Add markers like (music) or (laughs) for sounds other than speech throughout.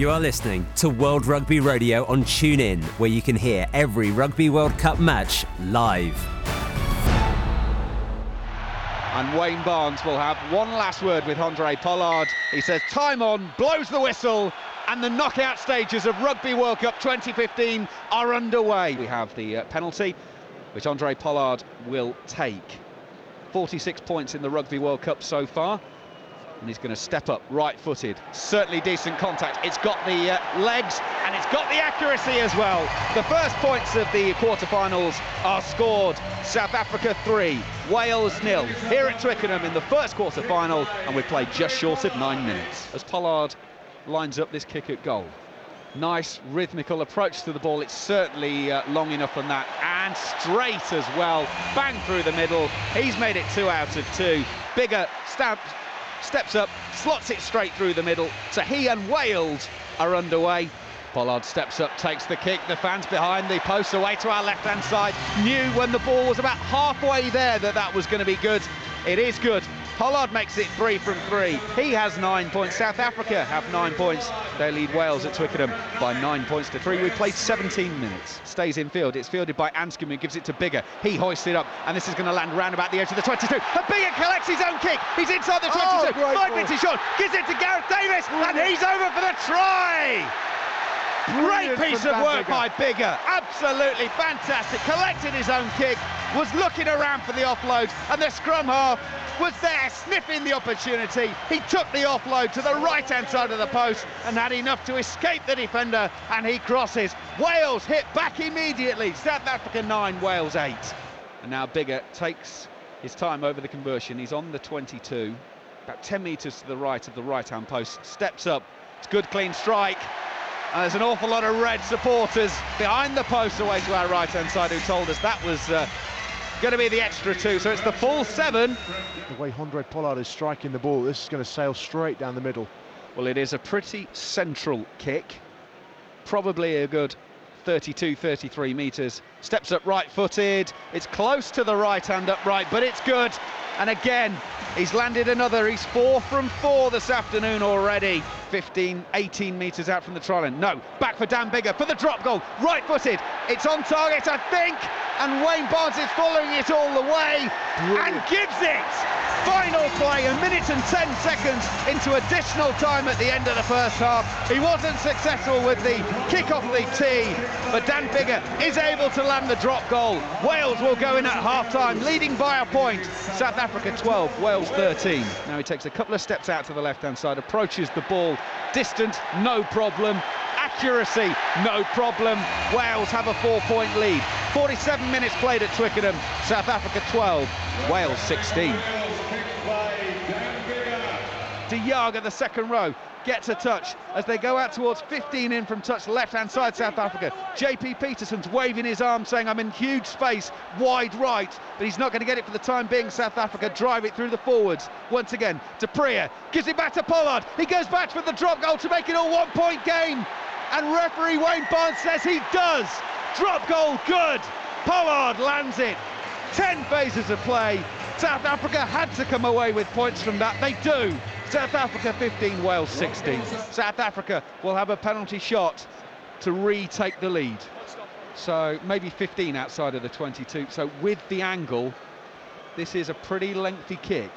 You are listening to World Rugby Radio on TuneIn, where you can hear every Rugby World Cup match live. And Wayne Barnes will have one last word with Handré Pollard. He says, time on, blows the whistle, and the knockout stages of Rugby World Cup 2015 are underway. We have the uh, penalty, which Handré Pollard will take. 46 points in the Rugby World Cup so far and he's going to step up right-footed. Certainly decent contact. It's got the uh, legs and it's got the accuracy as well. The first points of the quarter-finals are scored. South Africa 3, Wales nil. Here at Twickenham in the first quarter-final, and we've played just short of nine minutes. As Pollard lines up this kick at goal. Nice rhythmical approach to the ball. It's certainly uh, long enough on that and straight as well. Bang through the middle. He's made it two out of two. Biggar stab steps up, slots it straight through the middle. So he and Wales are underway. Pollard steps up, takes the kick. The fans behind the post away to our left-hand side knew when the ball was about halfway there that that was going to be good. It is good. Pollard makes it three from three. He has nine points. South Africa have nine points. They lead Wales at Twickenham by nine points to three. We played 17 minutes. Stays in field. It's fielded by Anscombe who gives it to Biggar. He hoists it up and this is going to land round about the edge of the 22. And Biggar collects his own kick. He's inside the 22. Oh, Five minutes shot. Gives it to Gareth Davies, and he's over for the try. Great piece of work by Biggar. Absolutely fantastic. Collected his own kick, was looking around for the offload, and the scrum half was there sniffing the opportunity. He took the offload to the right-hand side of the post and had enough to escape the defender, and he crosses. Wales hit back immediately. South Africa 9, Wales 8. And now Biggar takes his time over the conversion. He's on the 22, about 10 metres to the right of the right-hand post. Steps up. It's good, clean strike. And there's an awful lot of red supporters behind the post away to our right-hand side who told us that was uh, going to be the extra two. So it's the full seven. The way Handré Pollard is striking the ball, this is going to sail straight down the middle. Well, it is a pretty central kick. Probably a good 32, 33 metres. Steps up right-footed. It's close to the right hand upright, but it's good. And again, he's landed another. He's four from four this afternoon already. 15, 18 metres out from the try line. No, back for Dan Biggar for the drop goal. Right-footed. It's on target, I think. And Wayne Barnes is following it all the way Brilliant. and gives it. Final play, a minute and 10 seconds into additional time at the end of the first half. He wasn't successful with the kick off the tee, but Dan Biggar is able to land the drop goal. Wales will go in at half-time, leading by a point. South Africa 12, Wales 13. Now he takes a couple of steps out to the left-hand side, approaches the ball, distant, no problem. Accuracy, no problem. Wales have a four-point lead. 47 minutes played at Twickenham. South Africa 12, Wales 16. De Jager the second row gets a touch as they go out towards 15 in from touch left-hand side South Africa. JP Pietersen's waving his arm saying I'm in huge space, wide right, but he's not going to get it for the time being. South Africa drive it through the forwards. Once again, du Preez, gives it back to Pollard. He goes back for the drop goal to make it a one-point game. And referee Wayne Barnes says he does. Drop goal, good. Pollard lands it. 10 phases of play. South Africa had to come away with points from that. They do. South Africa 15, Wales 16. South Africa will have a penalty shot to retake the lead. So maybe 15 outside of the 22. So with the angle, this is a pretty lengthy kick.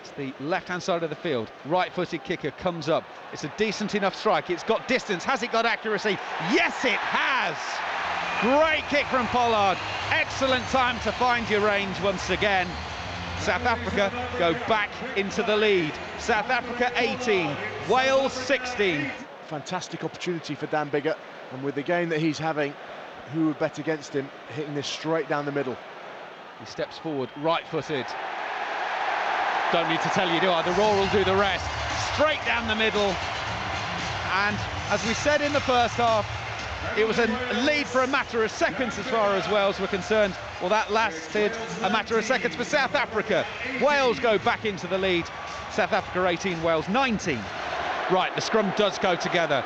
It's the left-hand side of the field. Right-footed kicker comes up. It's a decent enough strike. It's got distance. Has it got accuracy? Yes, it has. Great kick from Pollard. Excellent time to find your range once again. South Africa go back into the lead. South Africa 18, Wales 16. Fantastic opportunity for Dan Biggar, and with the game that he's having, who would bet against him, hitting this straight down the middle. He steps forward, right-footed. Don't need to tell you, do I? The Roar will do the rest. Straight down the middle. And as we said in the first half, it was a lead for a matter of seconds as far as Wales were concerned. Well, that lasted a matter of seconds for South Africa. Wales go back into the lead. South Africa 18, Wales 19. Right, the scrum does go together.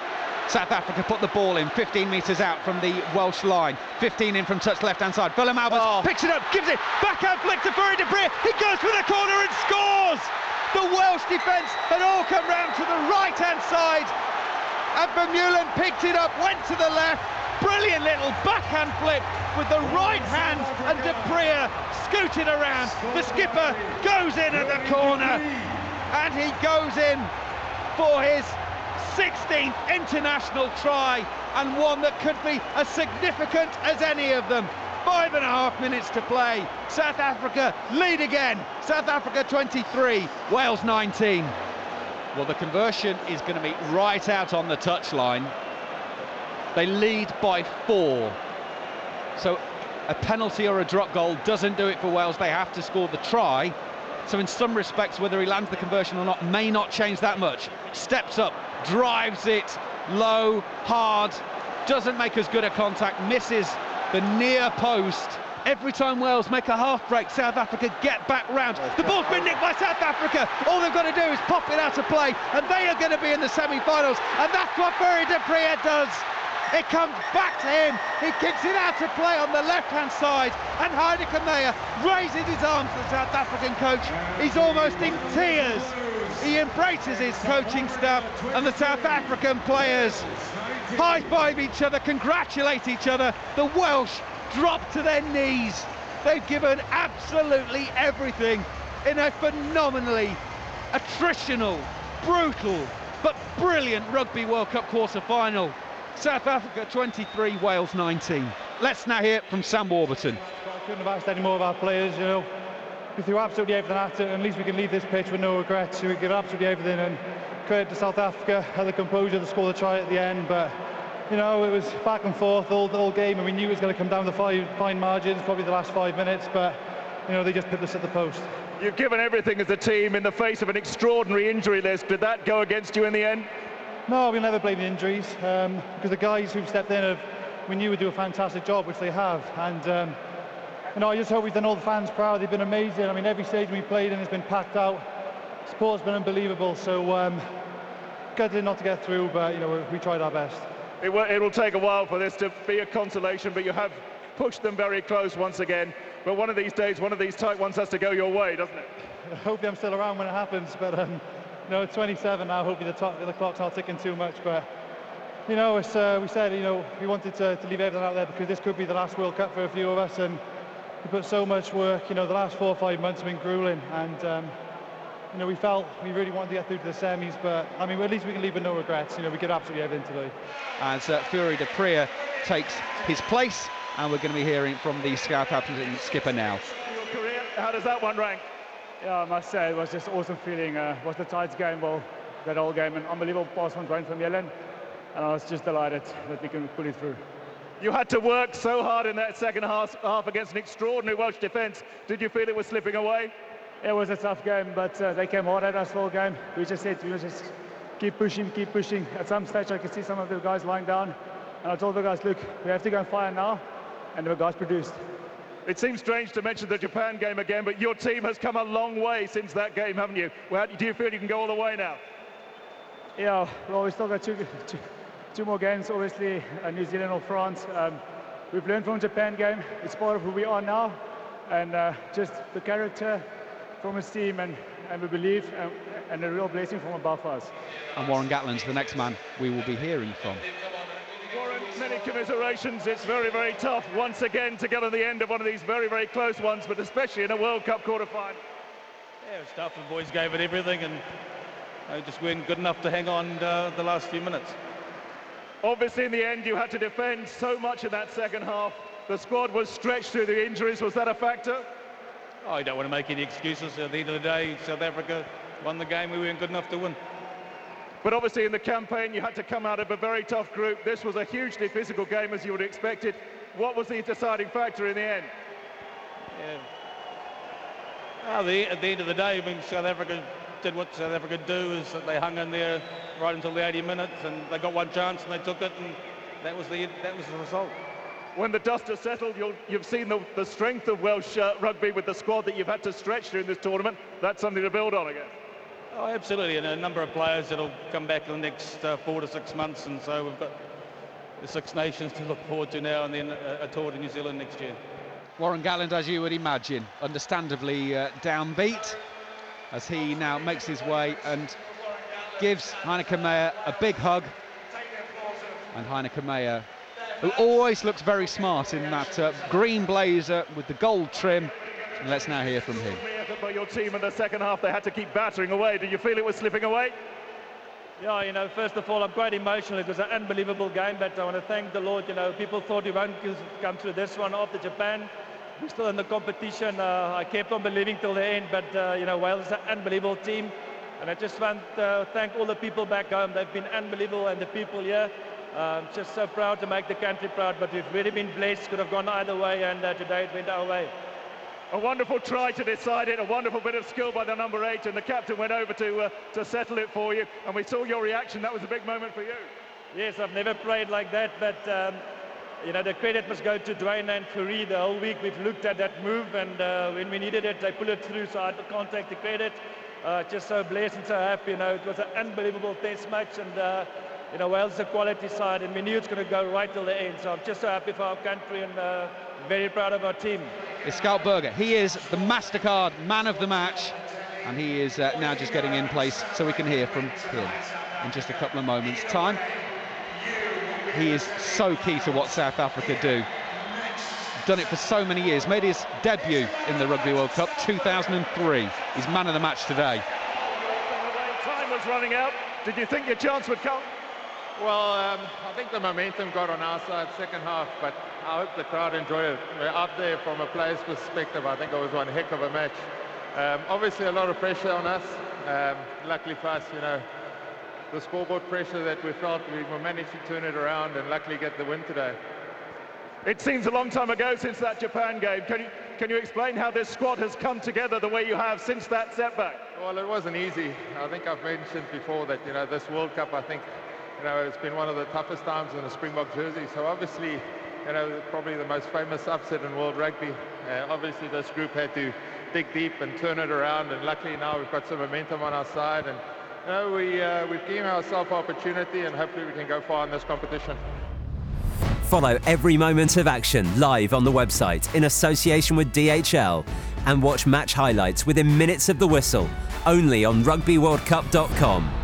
South Africa put the ball in 15 metres out from the Welsh line. 15 in from touch left-hand side. Willem Alberts oh. picks it up, gives it, backhand flick to du Preez. He goes for the corner and scores! The Welsh defence had all come round to the right-hand side And Vermeulen picked it up, went to the left. Brilliant little backhand flip with the right hand, and Du Preez scooted around. The skipper goes in at the corner, and he goes in for his 16th international try, and one that could be as significant as any of them. Five and a half minutes to play. South Africa lead again. South Africa 23, Wales 19. Well, the conversion is going to be right out on the touchline. They lead by four. So a penalty or a drop goal doesn't do it for Wales. They have to score the try. So in some respects, whether he lands the conversion or not may not change that much. Steps up, drives it low, hard, doesn't make as good a contact, misses the near post. Every time Wales make a half break, South Africa get back round. The ball's been nicked by South Africa. All they've got to do is pop it out of play, and they are going to be in the semi-finals. And that's what Fourie du Preez does. It comes back to him. He kicks it out to play on the left-hand side, and Heyneke Meyer raises his arms to the South African coach. He's almost in tears. He embraces his coaching staff and the South African players high five each other, congratulate each other. The Welsh drop to their knees. They've given absolutely everything in a phenomenally attritional, brutal, but brilliant Rugby World Cup quarter final. South Africa 23, Wales 19. Let's now hear from Sam Warburton. I couldn't have asked any more of our players, you know. We threw absolutely everything at it, and at least we can leave this pitch with no regrets. We give absolutely everything, and credit to South Africa, had the composure to score the try at the end, but you know, it was back and forth all the whole game, and we knew it was going to come down to five fine margins, probably the last five minutes, but you know, they just put us at the post. You've given everything as a team in the face of an extraordinary injury list. Did that go against you in the end? No, we never blame the injuries um, because the guys who've stepped in have, we knew would do a fantastic job, which they have, and. Um, you know, I just hope we've done all the fans proud. They've been amazing. I mean, every stage we played in has been packed out. Support's been unbelievable. So, um, gutted not to get through, but you know, we tried our best. It will, it will take a while for this to be a consolation, but you have pushed them very close once again. But one of these days, one of these tight ones has to go your way, doesn't it? (laughs) Hopefully I'm still around when it happens, but um, know, 27 now, hopefully the, top, the clock's not ticking too much, but you know, uh, we said, you know, we wanted to, to leave everything out there because this could be the last World Cup for a few of us, and we put so much work, you know, the last four or five months have been grueling, and um, you know, we felt we really wanted to get through to the semis, but I mean, at least we can leave with no regrets. You know, we get absolutely everything today. As uh, Fourie du Preez takes his place, and we're going to be hearing from the South African skipper now. Your career, how does that one rank? Yeah, I must say it was just awesome feeling. Uh, was the Tides game, well, that whole game, an unbelievable pass from Duane Vermeulen, and I was just delighted that we can pull it through. You had to work so hard in that second half, half against an extraordinary Welsh defence. Did you feel it was slipping away? It was a tough game, but uh, they came hard at us all game. We just said we just keep pushing, keep pushing. At some stage, I could see some of the guys lying down, and I told the guys, look, we have to go and fire now, and the guys produced. It seems strange to mention the Japan game again, but your team has come a long way since that game, haven't you? Well, do you feel you can go all the way now? Yeah, well, we still got two, two, two more games, obviously, uh, New Zealand or France. Um, we've learned from Japan game. It's part of who we are now, and uh, just the character, from his team and, and we believe and, and a real blessing from above us. And Warren Gatland's the next man we will be hearing from. Warren, many commiserations. It's very, very tough once again to get on the end of one of these very, very close ones, but especially in a World Cup quarter-final. Yeah, it was tough. The boys gave it everything and they just weren't good enough to hang on uh, the last few minutes. Obviously, in the end, you had to defend so much in that second half. The squad was stretched through the injuries. Was that a factor? Oh, I don't want to make any excuses. At the end of the day, South Africa won the game. We weren't good enough to win. But obviously in the campaign, you had to come out of a very tough group. This was a hugely physical game, as you would have expected. What was the deciding factor in the end? Yeah. Oh, the, at the end of the day, I mean, South Africa did what South Africa do, is that they hung in there right until the 80 minutes, and they got one chance and they took it, and that was the that was the result when the dust has settled, you have seen the, the, strength of Welsh uh, rugby with the squad that you've had to stretch during this tournament. That's something to build on again. Oh, absolutely, and a number of players that'll come back in the next uh, four to six months, and so we've got the Six Nations to look forward to now, and then a, a tour to New Zealand next year. Warren Gatland, as you would imagine, understandably uh, downbeat, as he now makes his way and gives Heyneke Meyer a big hug And Heyneke Meyer, who always looks very smart in that uh, green blazer with the gold trim. And let's now hear from him. By your team in the second half, they had to keep battering away. Did you feel it was slipping away? Yeah, you know, first of all, I'm quite emotional. It was an unbelievable game, but I want to thank the Lord. You know, people thought we won't come through this one after Japan. We're still in the competition. Uh, I kept on believing till the end, but, uh, you know, Wales is an unbelievable team. And I just want to thank all the people back home. They've been unbelievable, and the people here. I'm uh, just so proud to make the country proud, but we've really been blessed. Could have gone either way, and uh, today it went our way. A wonderful try to decide it, a wonderful bit of skill by the number eight, and the captain went over to uh, to settle it for you. And we saw your reaction. That was a big moment for you. Yes, I've never played like that, but um, you know the credit must go to Duane and Fourie. The whole week we've looked at that move, and uh, when we needed it, they pulled it through. So I can't take the credit. Uh, just so blessed and so happy. You know, it was an unbelievable test match, and uh, you know Wales is a quality side, and we knew it's going to go right till the end. So I'm just so happy for our country and uh, very proud of our team It's Schalk Burger. He is the MasterCard man of the match, and he is uh, now just getting in place so we can hear from him in just a couple of moments' time. He is so key to what South Africa do. Done it for so many years. Made his debut in the Rugby World Cup 2003. He's man of the match today. Time was running out. Did you think your chance would come? Well, um, I think the momentum got on our side second half, but I hope the crowd enjoyed it. We're out there from a player's perspective. I think it was one heck of a match. Um, obviously, a lot of pressure on us. Um, luckily for us, you know, the scoreboard pressure that we felt, we managed to turn it around and luckily get the win today. It seems a long time ago since that Japan game. Can you, can you explain how this squad has come together the way you have since that setback? Well, it wasn't easy. I think I've mentioned before that, you know, this World Cup, I think, you know, it's been one of the toughest times in a Springbok jersey. So obviously, you know, probably the most famous upset in world rugby. Uh, obviously, this group had to dig deep and turn it around, and luckily now we've got some momentum on our side. And you know, we, uh, we've given ourselves opportunity, and hopefully we can go far in this competition. Follow every moment of action live on the website in association with DHL and watch match highlights within minutes of the whistle only on rugbyworldcup.com.